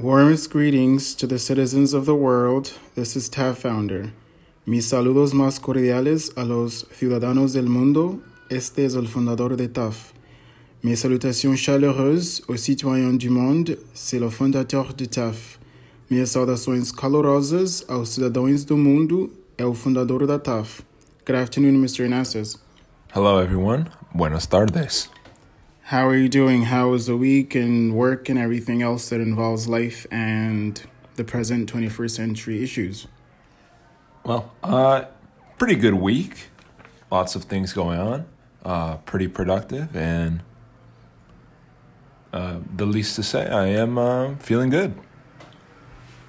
Warmest greetings to the citizens of the world. This is TAF Founder. Mis saludos más cordiales a los ciudadanos del mundo. Este es el fundador de TAF. Mes salutations chaleureuses aux citoyens du monde. C'est le fondateur de TAF. Minhas saudações calorosas aos cidadãos do mundo. É o fundador da TAF. Good afternoon, Mr. Nassis. Hello, everyone. Buenas tardes. How are you doing? How was the week and work and everything else that involves life and the present 21st century issues? Well, uh, pretty good week. Lots of things going on. Uh, pretty productive, and uh, the least to say, I am uh, feeling good.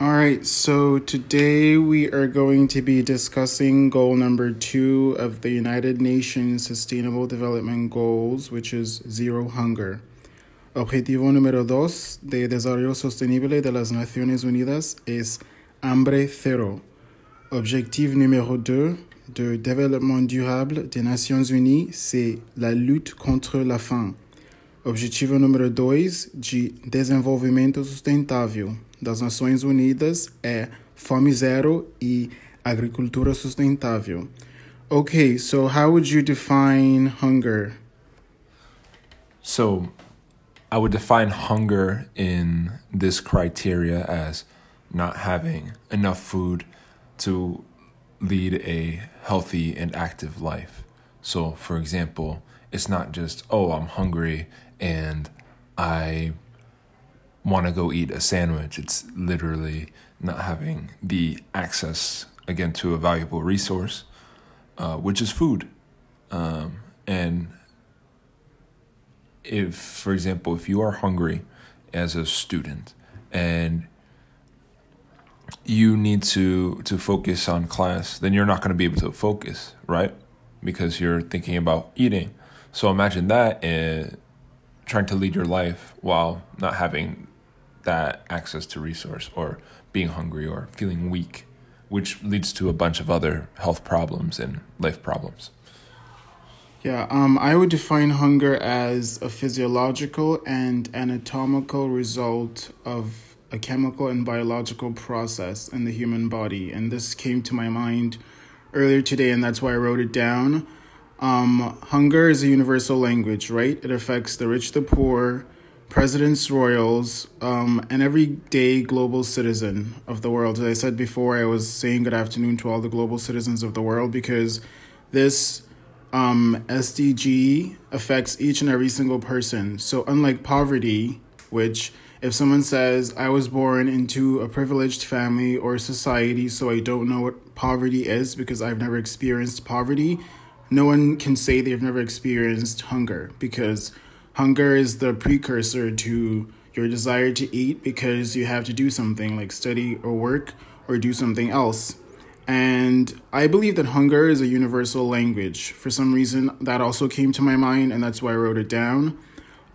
All right, so today we are going to be discussing goal number two of the United Nations Sustainable Development Goals, which is zero hunger. Objetivo número dos de Desarrollo Sostenible de las Naciones Unidas es hambre cero. Objectif numéro deux de développement durable des Nations Unies, c'est la lutte contre la faim. Objetivo número dois de desenvolvimento sustentável das Nações Unidas é Fome Zero e Agricultura Sustentável. Okay, so how would you define hunger? So, I would define hunger in this criteria as not having enough food to lead a healthy and active life. So, for example, it's not just, oh, I'm hungry and I want to go eat a sandwich. It's literally not having the access again to a valuable resource, uh, which is food. Um, and if, for example, if you are hungry as a student and you need to to focus on class, then you're not going to be able to focus, right? Because you're thinking about eating. So imagine that and trying to lead your life while not having that access to resource or being hungry or feeling weak, which leads to a bunch of other health problems and life problems. Yeah, um, I would define hunger as a physiological and anatomical result of a chemical and biological process in the human body. And this came to my mind earlier today, and that's why I wrote it down. Um, hunger is a universal language, right? It affects the rich, the poor, presidents, royals, um, and everyday global citizen of the world. As I said before, I was saying good afternoon to all the global citizens of the world because this um, SDG affects each and every single person. So, unlike poverty, which if someone says, I was born into a privileged family or society, so I don't know what poverty is because I've never experienced poverty, no one can say they've never experienced hunger because Hunger is the precursor to your desire to eat because you have to do something like study or work or do something else. And I believe that hunger is a universal language. For some reason, that also came to my mind, and that's why I wrote it down.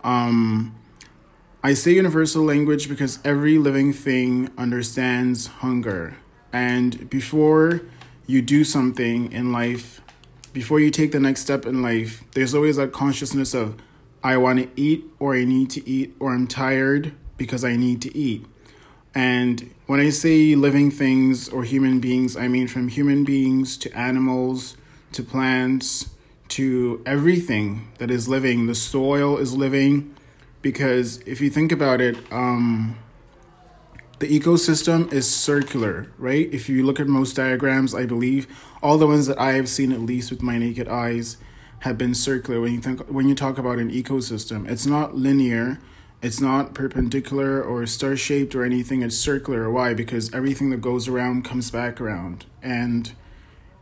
Um, I say universal language because every living thing understands hunger. And before you do something in life, before you take the next step in life, there's always that consciousness of I want to eat or I need to eat or I'm tired because I need to eat. And when I say living things or human beings, I mean from human beings to animals to plants to everything that is living. The soil is living because if you think about it, um, the ecosystem is circular, right? If you look at most diagrams, I believe all the ones that I have seen, at least with my naked eyes, have been circular. When you think when you talk about an ecosystem it's not linear it's not perpendicular or star shaped or anything it's circular. Why? Because everything that goes around comes back around. And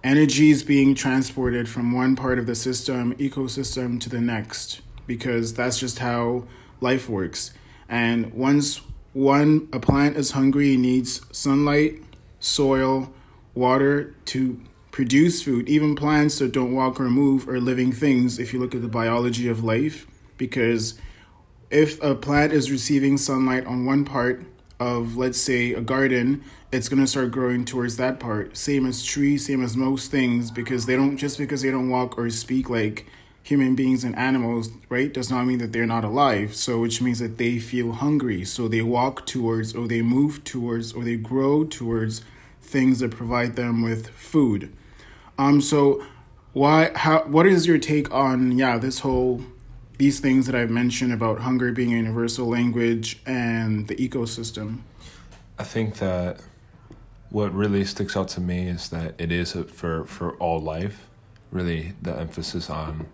energy is being transported from one part of the system ecosystem to the next because that's just how life works. And once one a plant is hungry it needs sunlight soil water to produce food. Even plants that don't walk or move are living things if you look at the biology of life. Because if a plant is receiving sunlight on one part of, let's say, a garden, it's going to start growing towards that part. Same as trees, same as most things, because they don't, just because they don't walk or speak like human beings and animals, right, does not mean that they're not alive. So, which means that they feel hungry. So, they walk towards, or they move towards, or they grow towards things that provide them with food. Um, so, why, how, what is your take on, yeah, this whole, these things that I've mentioned about hunger being a universal language and the ecosystem? I think that what really sticks out to me is that it is for, for all life. Really, the emphasis on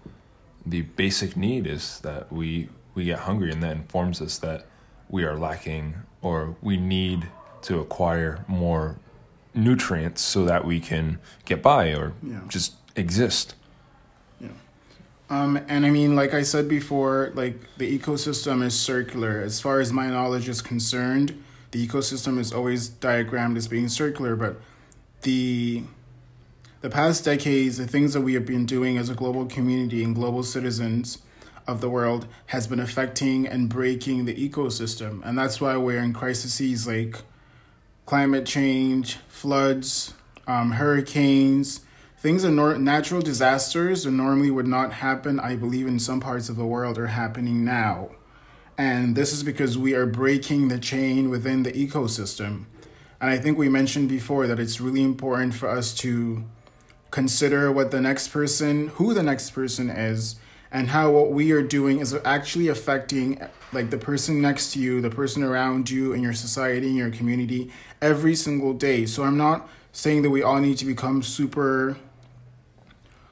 the basic need is that we we get hungry and that informs us that we are lacking or we need to acquire more nutrients so that we can get by or yeah. just exist. Yeah. Um, and I mean, like I said before, like the ecosystem is circular. As far as my knowledge is concerned, the ecosystem is always diagrammed as being circular, but the the past decades, the things that we have been doing as a global community and global citizens of the world has been affecting and breaking the ecosystem. And that's why we're in crises like climate change, floods, um, hurricanes, things are nor- natural disasters that normally would not happen, I believe, in some parts of the world are happening now. And this is because we are breaking the chain within the ecosystem. And I think we mentioned before that it's really important for us to consider what the next person, who the next person is, and how what we are doing is actually affecting like the person next to you, the person around you in your society, in your community every single day. So I'm not saying that we all need to become super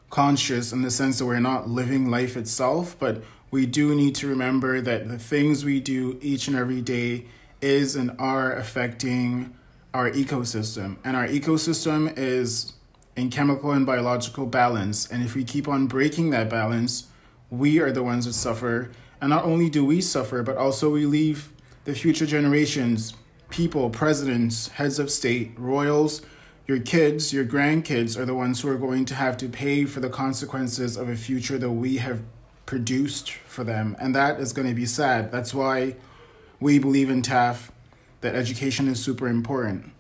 conscious in the sense that we're not living life itself, but we do need to remember that the things we do each and every day is and are affecting our ecosystem. And our ecosystem is in chemical and biological balance. And if we keep on breaking that balance, we are the ones that suffer. And not only do we suffer, but also we leave the future generations, people, presidents, heads of state, royals, your kids, your grandkids are the ones who are going to have to pay for the consequences of a future that we have produced for them. And that is going to be sad. That's why we believe in TAF that education is super important,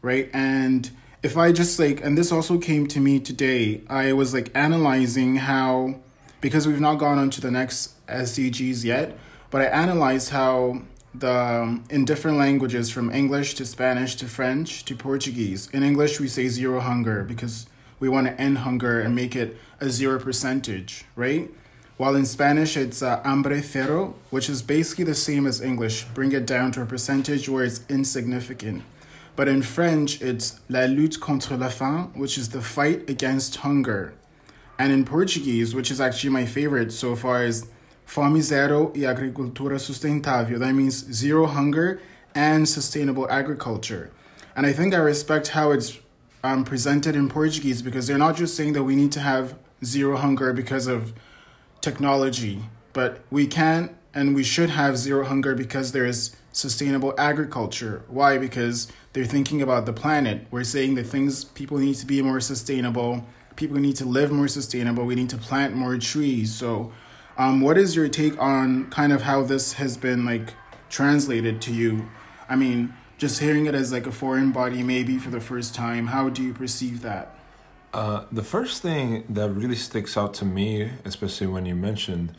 right? And if I just like, and this also came to me today, I was like analyzing how, because we've not gone on to the next SDGs yet, but I analyzed how the in different languages from English to Spanish to French to Portuguese. In English, we say zero hunger because we want to end hunger and make it a zero percentage, right? While in Spanish, it's uh, hambre cero, which is basically the same as English. Bring it down to a percentage where it's insignificant. But in French, it's la lutte contre la faim, which is the fight against hunger. And in Portuguese, which is actually my favorite so far, is fome zero e agricultura sustentável. That means zero hunger and sustainable agriculture. And I think I respect how it's um, presented in Portuguese because they're not just saying that we need to have zero hunger because of technology, but we can and we should have zero hunger because there is sustainable agriculture. Why? Because they're thinking about the planet. We're saying that things people need to be more sustainable. People need to live more sustainable. We need to plant more trees. So, um, what is your take on kind of how this has been like translated to you? I mean, just hearing it as like a foreign body, maybe for the first time. How do you perceive that? Uh, the first thing that really sticks out to me, especially when you mentioned,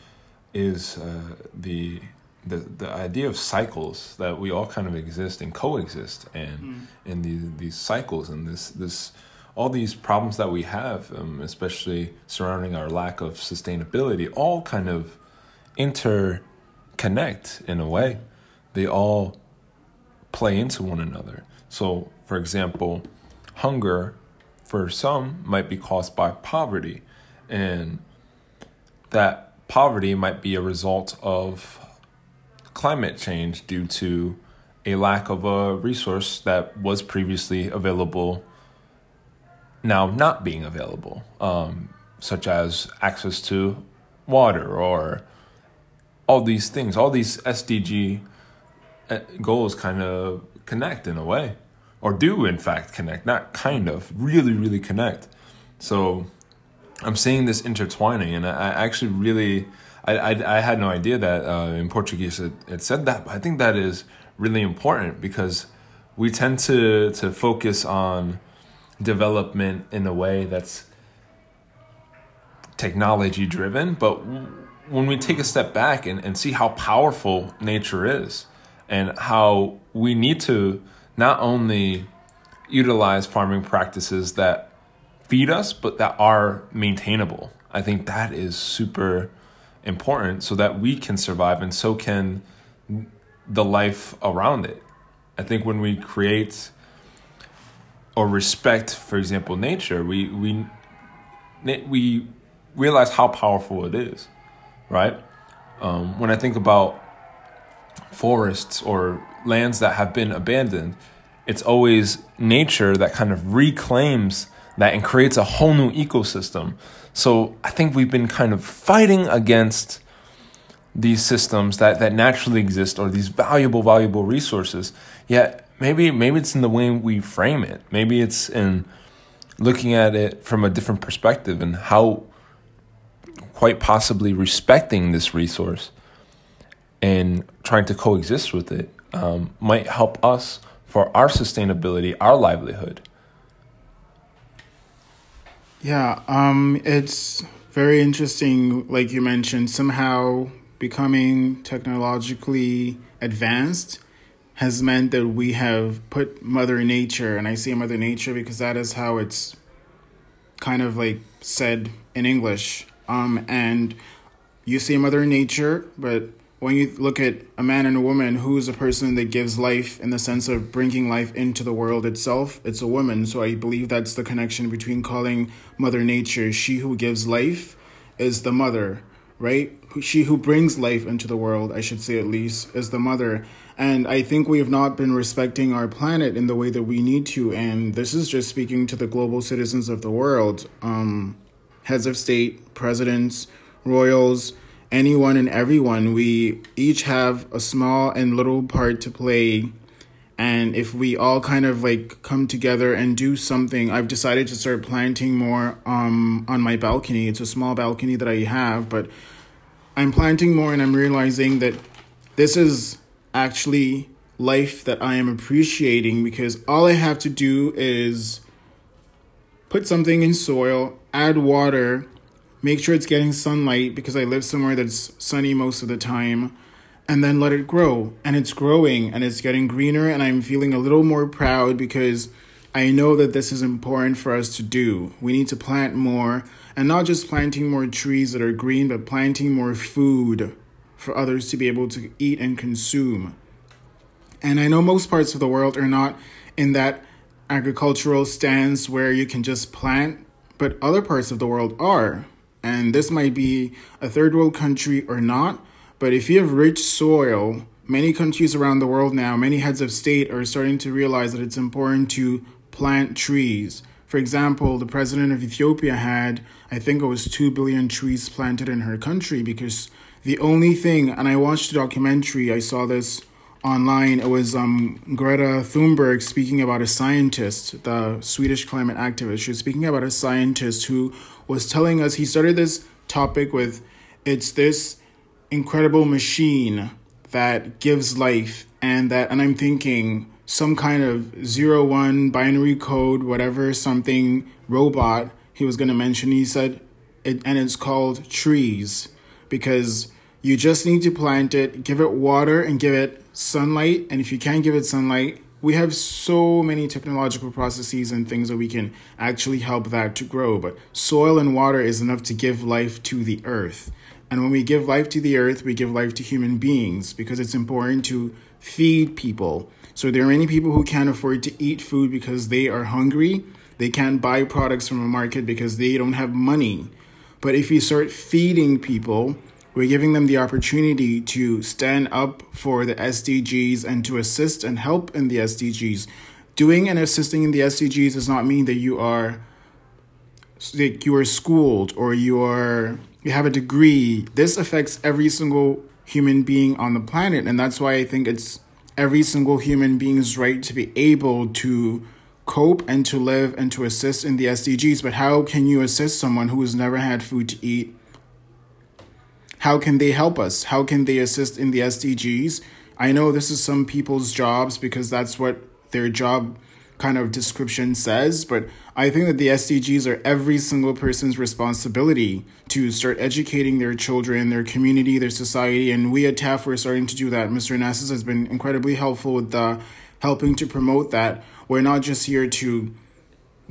is uh, the the the idea of cycles that we all kind of exist and coexist and mm. in these these cycles and this this all these problems that we have um, especially surrounding our lack of sustainability all kind of interconnect in a way. They all play into one another. So for example hunger for some might be caused by poverty and that poverty might be a result of climate change due to a lack of a resource that was previously available now not being available, um, such as access to water or all these things, all these SDG uh, goals kind of connect in a way, or do in fact connect, not kind of, really, really connect. So I'm seeing this intertwining, and I actually really I, I, I had no idea that uh, in Portuguese it, it said that, but I think that is really important because we tend to to focus on development in a way that's technology driven, but when we take a step back and, and see how powerful nature is and how we need to not only utilize farming practices that feed us, but that are maintainable. I think that is super important so that we can survive and so can the life around it. I think when we create or respect, for example, nature, we we we realize how powerful it is, right? Um, when I think about forests or lands that have been abandoned, it's always nature that kind of reclaims that and creates a whole new ecosystem. So I think we've been kind of fighting against these systems that, that naturally exist or these valuable, valuable resources. Yet maybe maybe it's in the way we frame it. Maybe it's in looking at it from a different perspective and how quite possibly respecting this resource and trying to coexist with it um, might help us for our sustainability, our livelihood. Yeah, um, it's very interesting, like you mentioned, somehow becoming technologically advanced has meant that we have put Mother Nature, and I say Mother Nature because that is how it's kind of like said in English. Um, and you say Mother Nature, but when you look at a man and a woman, who's a person that gives life in the sense of bringing life into the world itself? It's a woman. So I believe that's the connection between calling Mother Nature, she who gives life is the mother, right? She who brings life into the world, I should say at least, is the mother. And I think we have not been respecting our planet in the way that we need to. And this is just speaking to the global citizens of the world um, heads of state, presidents, royals anyone and everyone. We each have a small and little part to play. And if we all kind of like come together and do something, I've decided to start planting more um, on my balcony. It's a small balcony that I have, but I'm planting more and I'm realizing that this is actually life that I am appreciating because all I have to do is put something in soil, add water, Make sure it's getting sunlight because I live somewhere that's sunny most of the time. And then let it grow. And it's growing and it's getting greener. And I'm feeling a little more proud because I know that this is important for us to do. We need to plant more and not just planting more trees that are green, but planting more food for others to be able to eat and consume. And I know most parts of the world are not in that agricultural stance where you can just plant, but other parts of the world are and this might be a third world country or not, but if you have rich soil, many countries around the world now, many heads of state are starting to realize that it's important to plant trees. For example, the president of Ethiopia had, I think it was 2 billion trees planted in her country because the only thing, and I watched a documentary, I saw this online, it was um, Greta Thunberg speaking about a scientist, the Swedish climate activist. She was speaking about a scientist who was telling us he started this topic with it's this incredible machine that gives life and that and I'm thinking some kind of zero one binary code whatever something robot he was going to mention he said it and it's called trees because you just need to plant it give it water and give it sunlight and if you can't give it sunlight we have so many technological processes and things that we can actually help that to grow. But soil and water is enough to give life to the earth. And when we give life to the earth, we give life to human beings because it's important to feed people. So there are many people who can't afford to eat food because they are hungry. They can't buy products from a market because they don't have money. But if you start feeding people, we're giving them the opportunity to stand up for the SDGs and to assist and help in the SDGs. Doing and assisting in the SDGs does not mean that you are that you are schooled or you are you have a degree. This affects every single human being on the planet, and that's why I think it's every single human being's right to be able to cope and to live and to assist in the SDGs. But how can you assist someone who has never had food to eat? How can they help us? How can they assist in the SDGs? I know this is some people's jobs because that's what their job kind of description says, but I think that the SDGs are every single person's responsibility to start educating their children, their community, their society, and we at TAF are starting to do that. Mr. Nassis has been incredibly helpful with the helping to promote that. We're not just here to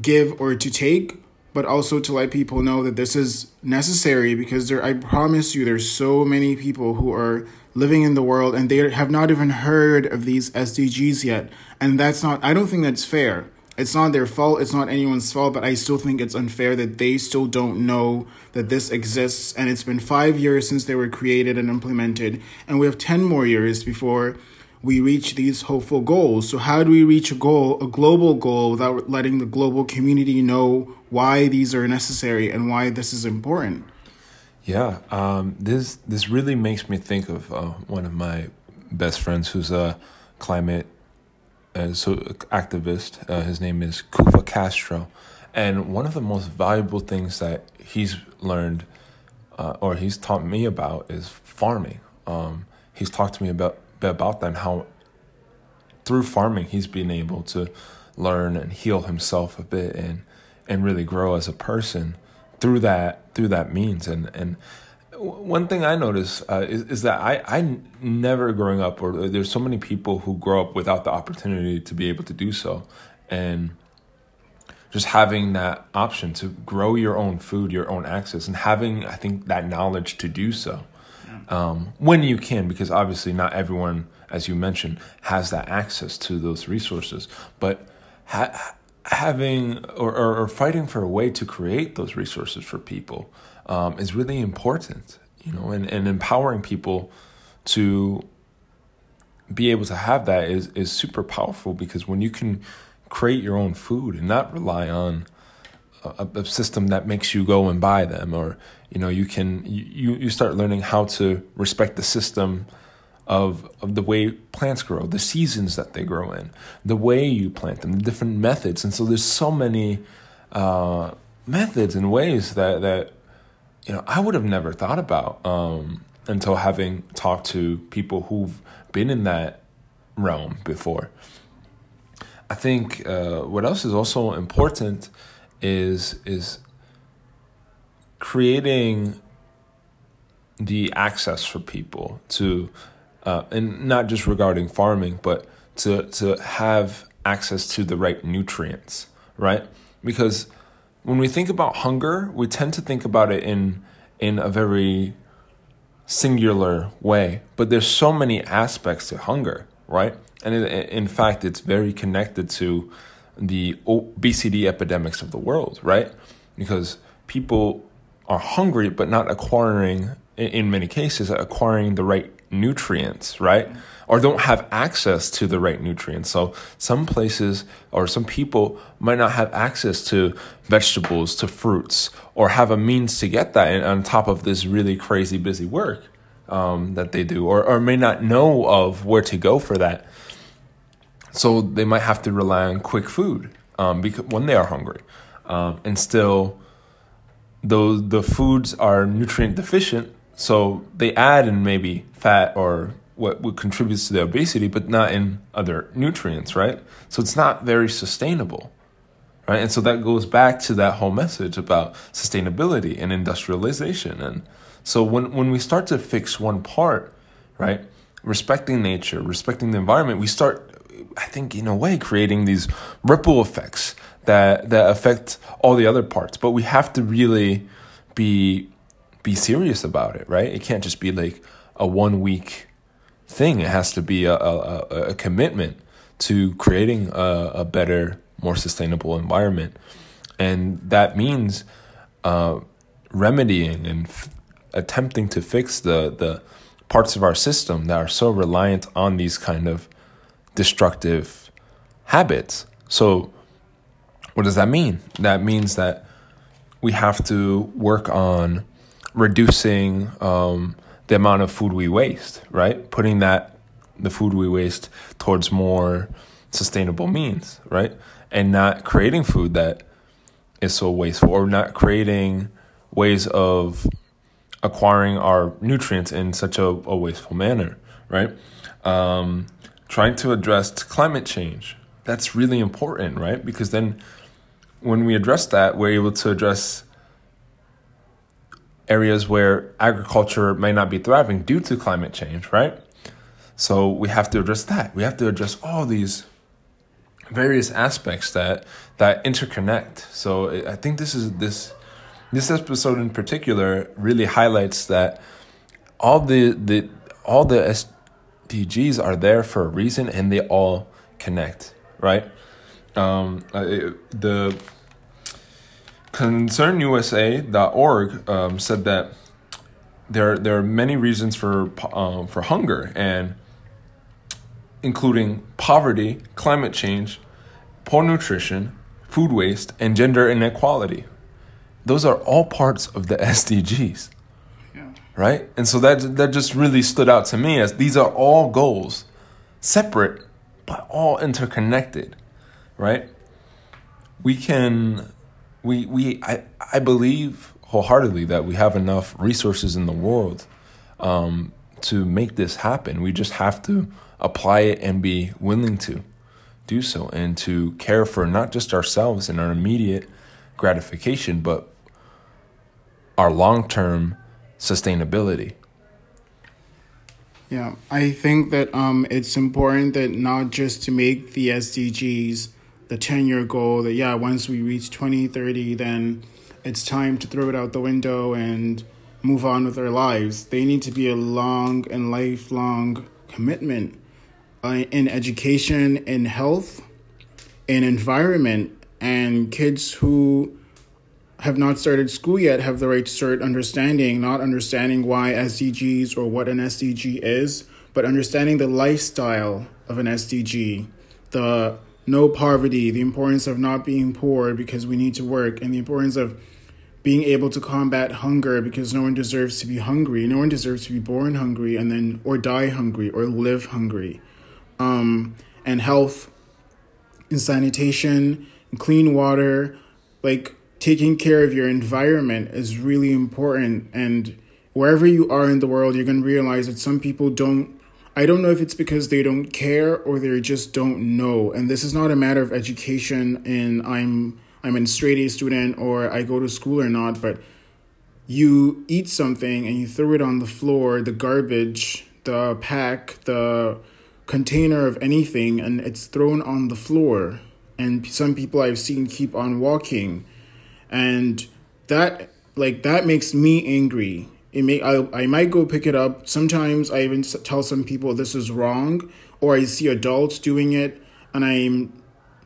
give or to take, but also to let people know that this is necessary because there I promise you there's so many people who are living in the world and they have not even heard of these SDGs yet. And that's not, I don't think that's fair. It's not their fault, it's not anyone's fault, but I still think it's unfair that they still don't know that this exists. And it's been five years since they were created and implemented, and we have 10 more years before we reach these hopeful goals. So, how do we reach a goal, a global goal, without letting the global community know why these are necessary and why this is important? Yeah, um, this this really makes me think of uh, one of my best friends who's a climate uh, so activist. Uh, his name is Kufa Castro, and one of the most valuable things that he's learned uh, or he's taught me about is farming. Um, he's talked to me about about that and how through farming he's been able to learn and heal himself a bit and and really grow as a person through that through that means and and one thing I notice uh, is, is that I, I never growing up, or there's so many people who grow up without the opportunity to be able to do so. And just having that option to grow your own food, your own access, and having, I think, that knowledge to do so um, when you can, because obviously not everyone, as you mentioned, has that access to those resources. But ha- having or, or, or, fighting for a way to create those resources for people um, is really important, you know, and, and empowering people to be able to have that is, is super powerful because when you can create your own food and not rely on a, a system that makes you go and buy them or you know you can you, you start learning how to respect the system of of the way plants grow, the seasons that they grow in, the way you plant them, the different methods, and so there's so many uh, methods and ways that that you know I would have never thought about um, until having talked to people who've been in that realm before. I think uh, what else is also important is is creating the access for people to uh, and not just regarding farming, but to to have access to the right nutrients, right? Because when we think about hunger, we tend to think about it in in a very singular way, but there's so many aspects to hunger, right? And it, in fact, it's very connected to the obesity epidemics of the world, right? Because people are hungry but not acquiring in many cases acquiring the right nutrients, right? Or don't have access to the right nutrients. So some places or some people might not have access to vegetables, to fruits, or have a means to get that on top of this really crazy busy work um, that they do, or, or may not know of where to go for that. So they might have to rely on quick food um, because when they are hungry, um, and still, though the foods are nutrient deficient, so they add in maybe fat or what, what contributes to the obesity, but not in other nutrients, right? So it's not very sustainable, right? And so that goes back to that whole message about sustainability and industrialization. And so when, when we start to fix one part, right, respecting nature, respecting the environment, we start, I think, in a way, creating these ripple effects that, that affect all the other parts. But we have to really be be serious about it, right? It can't just be like a one week thing. It has to be a, a, a commitment to creating a, a, better, more sustainable environment. And that means uh, remedying and f- attempting to fix the, the parts of our system that are so reliant on these kind of destructive habits. So, what does that mean? That means that we have to work on reducing um, the amount of food we waste, right? Putting that the food we waste towards more sustainable means, right? And not creating food that is so wasteful or not creating ways of acquiring our nutrients in such a, a wasteful manner, right? Um, trying to address climate change, that's really important, right? Because then when we address that, we're able to address areas where agriculture may not be thriving due to climate change, right? So we have to address that. We have to address all these various aspects that that interconnect. So I think this is this this episode in particular really highlights that all the the all the SDGs are there for a reason and they all connect, right? Um, the ConcernUSA.org um, said that there there are many reasons for um, for hunger and including poverty, climate change, poor nutrition, food waste, and gender inequality. Those are all parts of the SDGs. Yeah. Right? And so that that just really stood out to me as these are all goals, separate but all interconnected, right? We can we we I, I believe wholeheartedly that we have enough resources in the world um, to make this happen. We just have to apply it and be willing to do so and to care for not just ourselves and our immediate gratification, but our long term sustainability. Yeah, I think that um, it's important that not just to make the SDGs the 10 year goal that, yeah, once we reach 2030, then it's time to throw it out the window and move on with our lives. They need to be a long and lifelong commitment uh, in education, in health, in environment, and kids who have not started school yet have the right to start understanding, not understanding why SDGs or what an SDG is, but understanding the lifestyle of an SDG, the no poverty, the importance of not being poor because we need to work, and the importance of being able to combat hunger because no one deserves to be hungry. No one deserves to be born hungry and then or die hungry or live hungry. Um, and health and sanitation and clean water, like taking care of your environment is really important. And wherever you are in the world, you're going to realize that some people don't I don't know if it's because they don't care or they just don't know. And this is not a matter of education and I'm I'm a straight A student or I go to school or not, but you eat something and you throw it on the floor, the garbage, the pack, the container of anything, and it's thrown on the floor. And some people I've seen keep on walking. And that like that makes me angry it may I, I might go pick it up. Sometimes i even tell some people this is wrong or i see adults doing it and i'm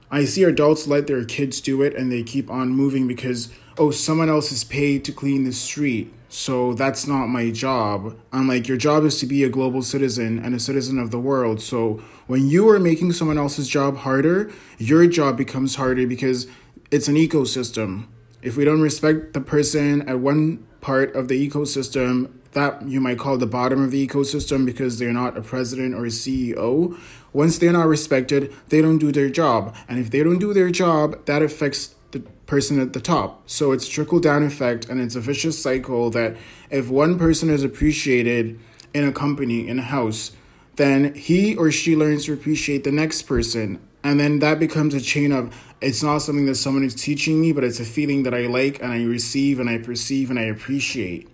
i see adults let their kids do it and they keep on moving because oh someone else is paid to clean the street so that's not my job. I'm like your job is to be a global citizen and a citizen of the world so when you are making someone else's job harder your job becomes harder because it's an ecosystem. If we don't respect the person at one part of the ecosystem that you might call the bottom of the ecosystem because they're not a president or a CEO. Once they're not respected, they don't do their job. And if they don't do their job, that affects the person at the top. So it's trickle down effect and it's a vicious cycle that if one person is appreciated in a company, in a house, then he or she learns to appreciate the next person. And then that becomes a chain of it's not something that someone is teaching me, but it's a feeling that I like and I receive and I perceive and I appreciate.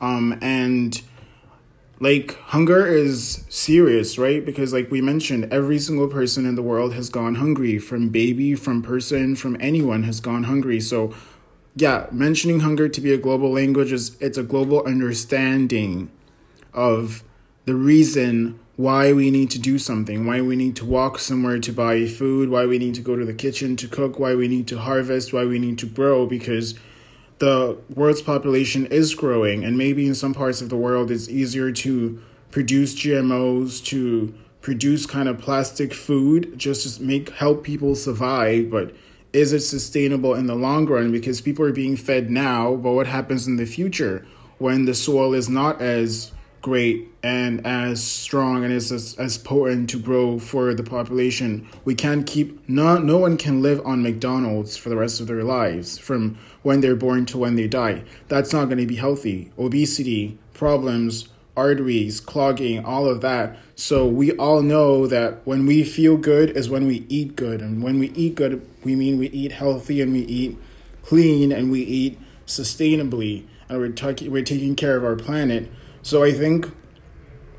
Um, and like hunger is serious, right? Because like we mentioned, every single person in the world has gone hungry, from baby, from person, from anyone has gone hungry. So yeah, mentioning hunger to be a global language is it's a global understanding of the reason why we need to do something, why we need to walk somewhere to buy food, why we need to go to the kitchen to cook, why we need to harvest, why we need to grow, because the world's population is growing, and maybe in some parts of the world it's easier to produce GMOs, to produce kind of plastic food just to make help people survive, but is it sustainable in the long run? Because people are being fed now, but what happens in the future when the soil is not as great and as strong and as, as, as potent to grow for the population. We can't keep no no one can live on McDonald's for the rest of their lives from when they're born to when they die. That's not going to be healthy. Obesity, problems, arteries clogging, all of that. So we all know that when we feel good is when we eat good. And when we eat good, we mean we eat healthy and we eat clean and we eat sustainably and we're, talking, we're taking care of our planet. So I think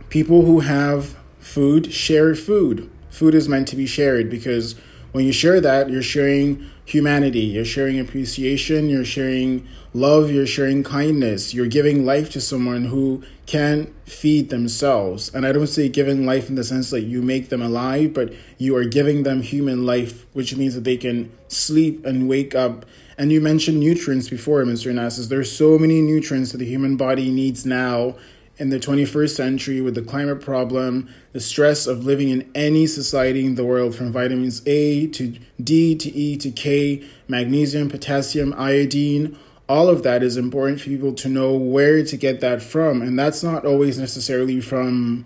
people who have food share food. Food is meant to be shared because when you share that, you're sharing humanity, you're sharing appreciation, you're sharing love, you're sharing kindness, you're giving life to someone who can't feed themselves. And I don't say giving life in the sense that you make them alive, but you are giving them human life, which means that they can sleep and wake up. And you mentioned nutrients before, Mr. Nassis. There's so many nutrients that the human body needs now in the 21st century with the climate problem, the stress of living in any society in the world, from vitamins A to D to E to K, magnesium, potassium, iodine, all of that is important for people to know where to get that from. And that's not always necessarily from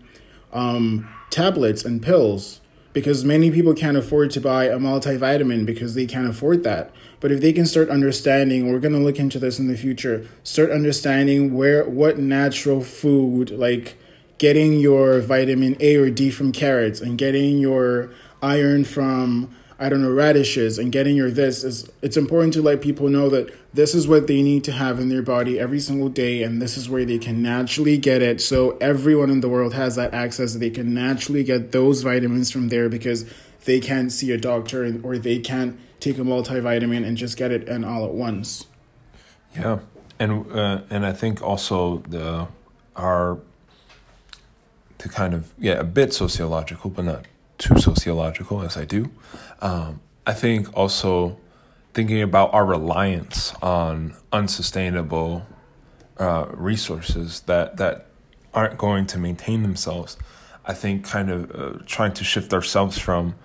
um, tablets and pills, because many people can't afford to buy a multivitamin because they can't afford that. But if they can start understanding, we're going to look into this in the future, start understanding where what natural food like getting your vitamin A or D from carrots and getting your iron from I don't know radishes and getting your this is it's important to let people know that this is what they need to have in their body every single day and this is where they can naturally get it so everyone in the world has that access they can naturally get those vitamins from there because they can't see a doctor or they can't take a multivitamin and just get it and all at once. Yeah, and uh, and I think also the our to kind of yeah a bit sociological, but not too sociological as I do. Um, I think also thinking about our reliance on unsustainable uh, resources that that aren't going to maintain themselves. I think kind of uh, trying to shift ourselves from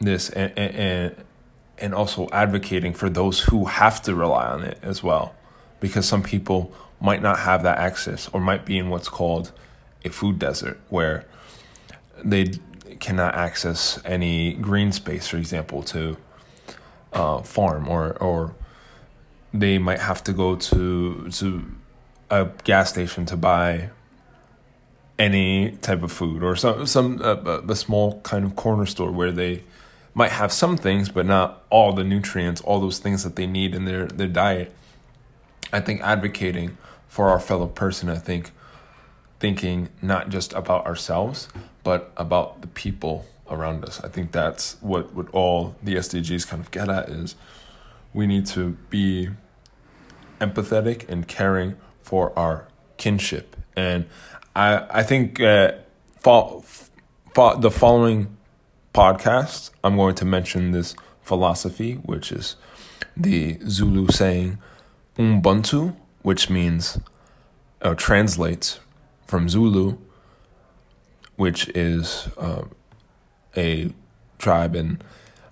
this and, and and also advocating for those who have to rely on it as well because some people might not have that access or might be in what's called a food desert where they cannot access any green space for example to uh, farm or or they might have to go to to a gas station to buy any type of food or some some uh, a small kind of corner store where they might have some things, but not all the nutrients, all those things that they need in their, their diet. I think advocating for our fellow person, I think thinking not just about ourselves, but about the people around us. I think that's what, what all the SDGs kind of get at is we need to be empathetic and caring for our kinship. And I, I think uh, fo- fo- the following podcast, I'm going to mention this philosophy, which is the Zulu saying Ubuntu, which means or translates from Zulu, which is uh, a tribe and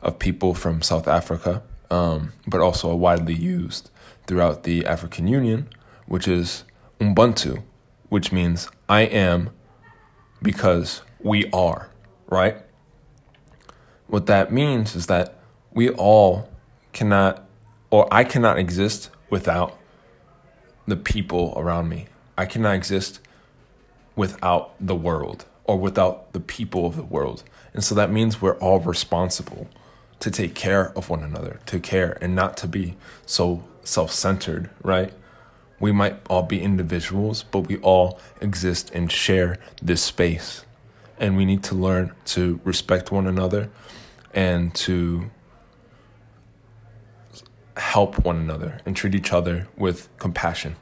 of people from South Africa, um, but also widely used throughout the African Union, which is Ubuntu, which means I am because we are, right? What that means is that we all cannot, or I cannot exist without the people around me. I cannot exist without the world or without the people of the world. And so that means we're all responsible to take care of one another, to care and not to be so self centered, right? We might all be individuals, but we all exist and share this space. And we need to learn to respect one another and to help one another and treat each other with compassion.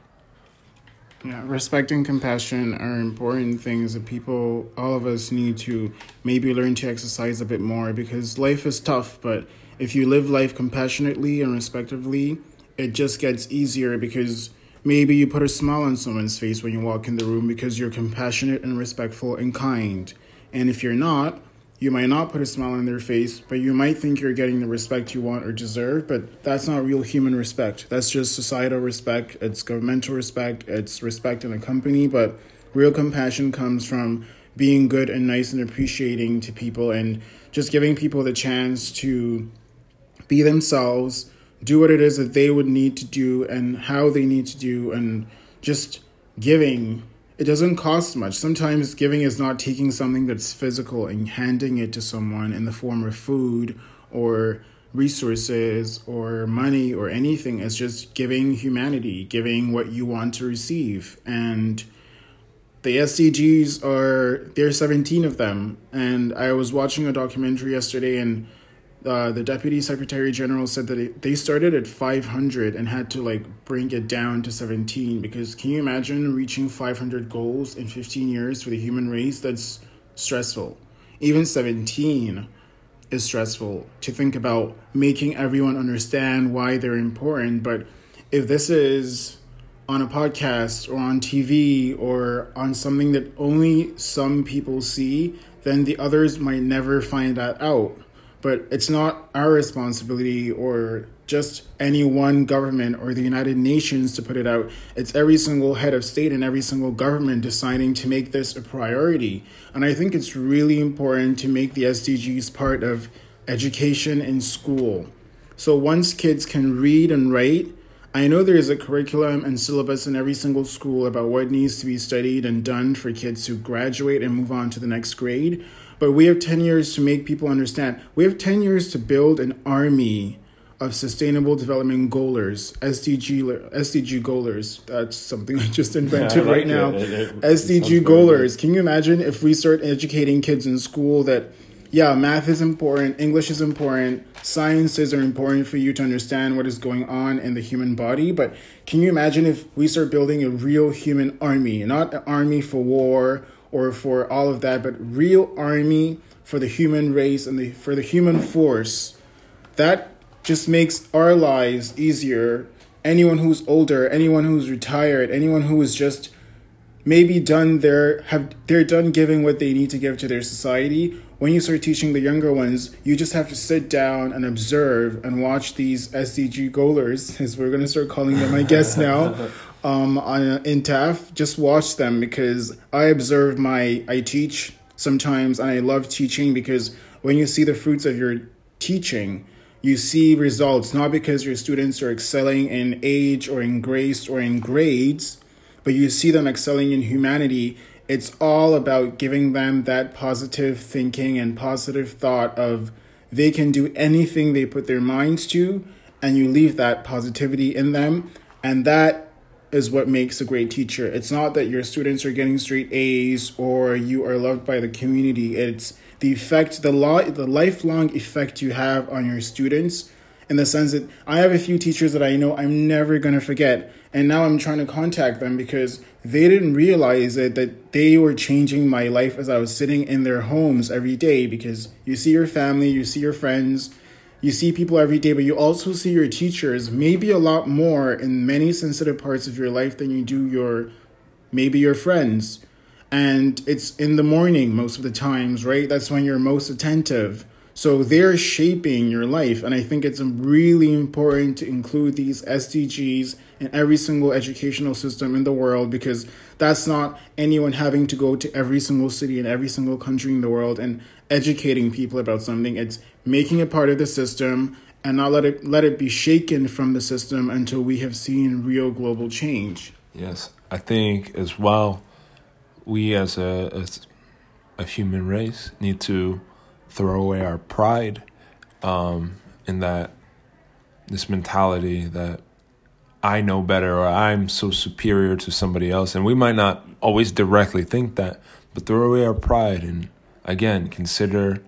Yeah, respect and compassion are important things that people, all of us, need to maybe learn to exercise a bit more because life is tough. But if you live life compassionately and respectively, it just gets easier because maybe you put a smile on someone's face when you walk in the room because you're compassionate and respectful and kind. And if you're not, you might not put a smile on their face, but you might think you're getting the respect you want or deserve, but that's not real human respect. That's just societal respect, it's governmental respect, it's respect in a company, but real compassion comes from being good and nice and appreciating to people and just giving people the chance to be themselves, do what it is that they would need to do and how they need to do, and just giving it doesn't cost much. Sometimes giving is not taking something that's physical and handing it to someone in the form of food or resources or money or anything. It's just giving humanity, giving what you want to receive. And the SDGs are, there's 17 of them. And I was watching a documentary yesterday and uh, the deputy secretary general said that it, they started at 500 and had to like bring it down to 17 because can you imagine reaching 500 goals in 15 years for the human race? That's stressful. Even 17 is stressful to think about making everyone understand why they're important but if this is on a podcast or on TV or on something that only some people see then the others might never find that out but it's not our responsibility or just any one government or the United Nations to put it out. It's every single head of state and every single government deciding to make this a priority. And I think it's really important to make the SDGs part of education in school. So once kids can read and write, I know there is a curriculum and syllabus in every single school about what needs to be studied and done for kids to graduate and move on to the next grade. But we have 10 years to make people understand. We have 10 years to build an army of sustainable development goalers, SDG SDG goalers. That's something I just invented yeah, I like right now. It. It, SDG goalers. Can you imagine if we start educating kids in school that yeah, math is important, English is important, sciences are important for you to understand what is going on in the human body. But can you imagine if we start building a real human army, not an army for war or for all of that, but real army for the human race and the, for the human force. That just makes our lives easier. Anyone who's older, anyone who's retired, anyone who is just maybe done their have they're done giving what they need to give to their society. When you start teaching the younger ones, you just have to sit down and observe and watch these SDG goalers, as we're gonna start calling them, I guess now, um, on, in TAF, just watch them because I observe my, I teach sometimes and I love teaching because when you see the fruits of your teaching, you see results not because your students are excelling in age or in grace or in grades, but you see them excelling in humanity. It's all about giving them that positive thinking and positive thought of they can do anything they put their minds to, and you leave that positivity in them. And that is what makes a great teacher. It's not that your students are getting straight A's or you are loved by the community. It's the effect, the lo- the lifelong effect you have on your students in the sense that I have a few teachers that I know I'm never going to forget. And now I'm trying to contact them because they didn't realize it, that they were changing my life as I was sitting in their homes every day because you see your family, you see your friends, you see people every day, but you also see your teachers maybe a lot more in many sensitive parts of your life than you do your maybe your friends. And it's in the morning most of the times, right? That's when you're most attentive. So they're shaping your life. And I think it's really important to include these SDGs in every single educational system in the world because that's not anyone having to go to every single city in every single country in the world and educating people about something. It's making it part of the system and not let it let it be shaken from the system until we have seen real global change. Yes, I think as well, we as a as a human race need to throw away our pride um, in that this mentality that I know better or I'm so superior to somebody else. And we might not always directly think that, but throw away our pride and again, consider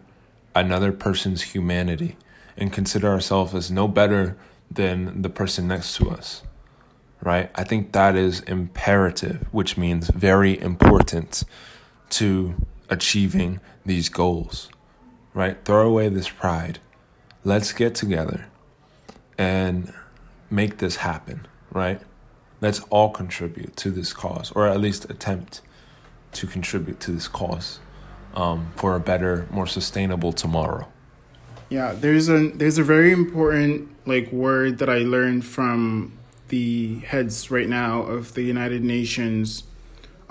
another person's humanity and consider ourselves as no better than the person next to us. Right? I think that is imperative, which means very important to achieving these goals. Right? Throw away this pride. Let's get together and make this happen, right? Let's all contribute to this cause, or at least attempt to contribute to this cause um, for a better, more sustainable tomorrow. Yeah, there's a there's a very important like word that I learned from the heads right now of the United Nations.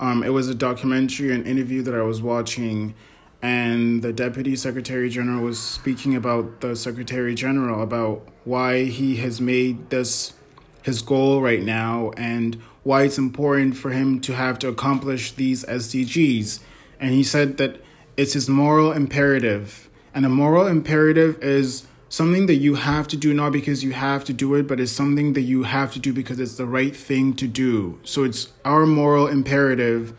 Um, it was a documentary, an interview that I was watching, and the Deputy Secretary General was speaking about the Secretary General about why he has made this his goal right now and why it's important for him to have to accomplish these SDGs. And he said that it's his moral imperative. And a moral imperative is something that you have to do not because you have to do it, but it's something that you have to do because it's the right thing to do. So it's our moral imperative,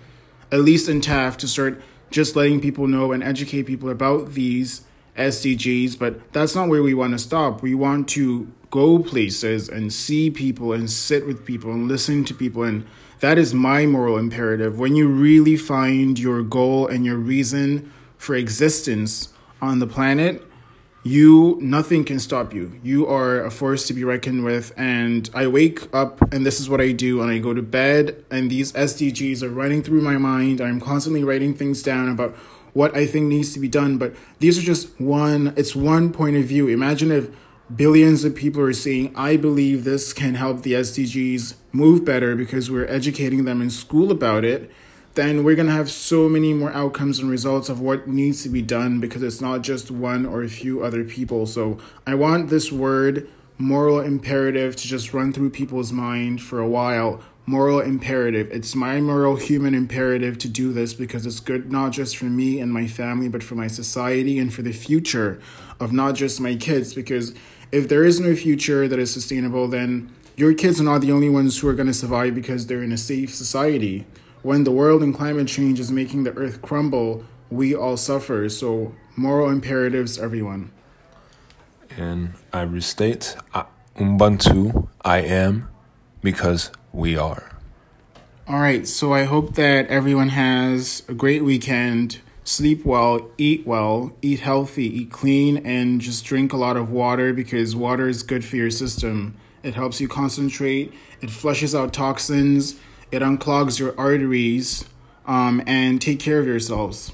at least in TAF, to start just letting people know and educate people about these SDGs, but that's not where we want to stop. We want to go places and see people and sit with people and listen to people and that is my moral imperative. When you really find your goal and your reason for existence on the planet, you nothing can stop you. You are a force to be reckoned with and I wake up and this is what I do and I go to bed and these SDGs are running through my mind. I'm constantly writing things down about what I think needs to be done, but these are just one it's one point of view. Imagine if billions of people are saying, I believe this can help the SDGs move better because we're educating them in school about it, then we're going to have so many more outcomes and results of what needs to be done because it's not just one or a few other people. So I want this word, moral imperative, to just run through people's mind for a while. Moral imperative. It's my moral human imperative to do this because it's good not just for me and my family, but for my society and for the future of not just my kids. Because if there is no future that is sustainable, then your kids are not the only ones who are going to survive because they're in a safe society. When the world and climate change is making the earth crumble, we all suffer. So, moral imperatives, everyone. And I restate Ubuntu, I am because we are. All right, so I hope that everyone has a great weekend sleep well, eat well, eat healthy, eat clean, and just drink a lot of water because water is good for your system. It helps you concentrate, it flushes out toxins, it unclogs your arteries, um, and take care of yourselves.